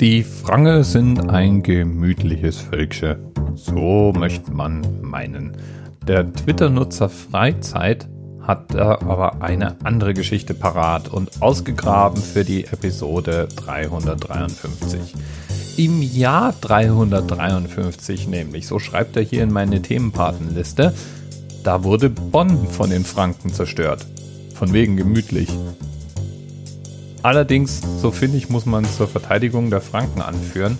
Die Frange sind ein gemütliches Völkchen. So möchte man meinen. Der Twitter-Nutzer Freizeit hat da aber eine andere Geschichte parat und ausgegraben für die Episode 353. Im Jahr 353 nämlich, so schreibt er hier in meine Themenpatenliste, da wurde Bonn von den Franken zerstört. Von wegen gemütlich. Allerdings, so finde ich, muss man zur Verteidigung der Franken anführen,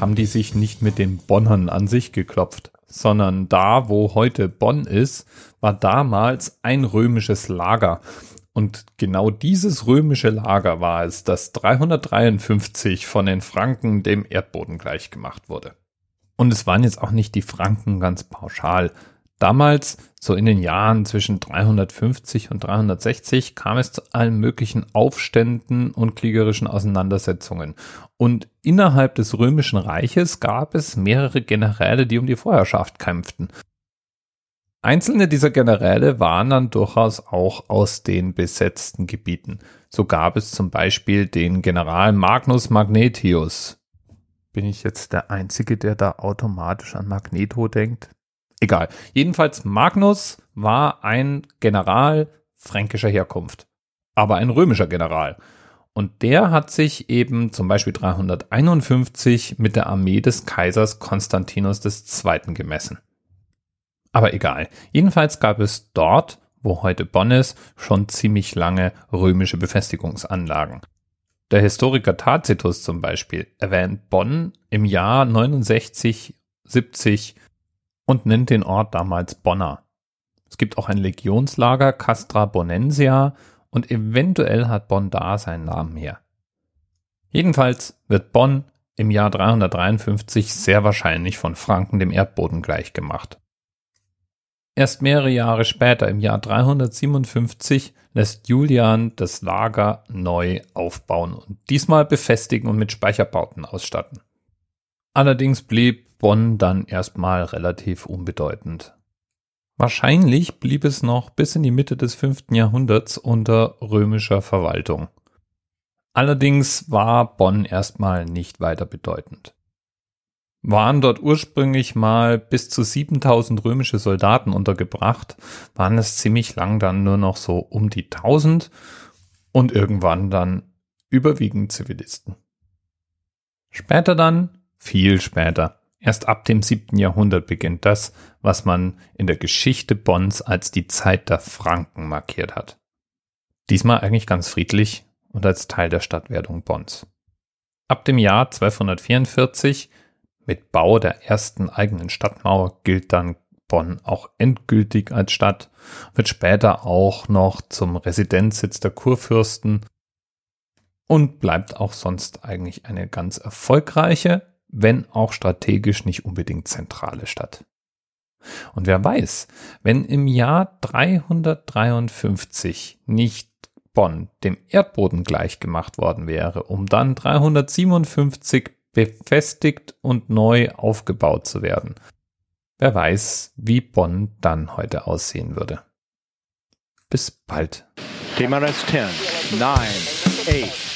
haben die sich nicht mit den Bonnern an sich geklopft, sondern da, wo heute Bonn ist, war damals ein römisches Lager. Und genau dieses römische Lager war es, das 353 von den Franken dem Erdboden gleichgemacht wurde. Und es waren jetzt auch nicht die Franken ganz pauschal. Damals, so in den Jahren zwischen 350 und 360, kam es zu allen möglichen Aufständen und kriegerischen Auseinandersetzungen. Und innerhalb des römischen Reiches gab es mehrere Generäle, die um die Vorherrschaft kämpften. Einzelne dieser Generäle waren dann durchaus auch aus den besetzten Gebieten. So gab es zum Beispiel den General Magnus Magnetius. Bin ich jetzt der Einzige, der da automatisch an Magneto denkt? Egal. Jedenfalls Magnus war ein General fränkischer Herkunft, aber ein römischer General. Und der hat sich eben zum Beispiel 351 mit der Armee des Kaisers Konstantinus II. gemessen. Aber egal. Jedenfalls gab es dort, wo heute Bonn ist, schon ziemlich lange römische Befestigungsanlagen. Der Historiker Tacitus zum Beispiel erwähnt Bonn im Jahr 69, 70 und nennt den Ort damals Bonna. Es gibt auch ein Legionslager Castra Bonensia und eventuell hat Bonn da seinen Namen her. Jedenfalls wird Bonn im Jahr 353 sehr wahrscheinlich von Franken dem Erdboden gleichgemacht. Erst mehrere Jahre später, im Jahr 357, lässt Julian das Lager neu aufbauen und diesmal befestigen und mit Speicherbauten ausstatten. Allerdings blieb Bonn dann erstmal relativ unbedeutend. Wahrscheinlich blieb es noch bis in die Mitte des 5. Jahrhunderts unter römischer Verwaltung. Allerdings war Bonn erstmal nicht weiter bedeutend. Waren dort ursprünglich mal bis zu 7000 römische Soldaten untergebracht, waren es ziemlich lang dann nur noch so um die 1000 und irgendwann dann überwiegend Zivilisten. Später dann, viel später, Erst ab dem siebten Jahrhundert beginnt das, was man in der Geschichte Bonns als die Zeit der Franken markiert hat. Diesmal eigentlich ganz friedlich und als Teil der Stadtwerdung Bonns. Ab dem Jahr 1244 mit Bau der ersten eigenen Stadtmauer gilt dann Bonn auch endgültig als Stadt, wird später auch noch zum Residenzsitz der Kurfürsten und bleibt auch sonst eigentlich eine ganz erfolgreiche, wenn auch strategisch nicht unbedingt zentrale Stadt. Und wer weiß, wenn im Jahr 353 nicht Bonn dem Erdboden gleichgemacht worden wäre, um dann 357 befestigt und neu aufgebaut zu werden. Wer weiß, wie Bonn dann heute aussehen würde. Bis bald. TMRS 10, 9, 8,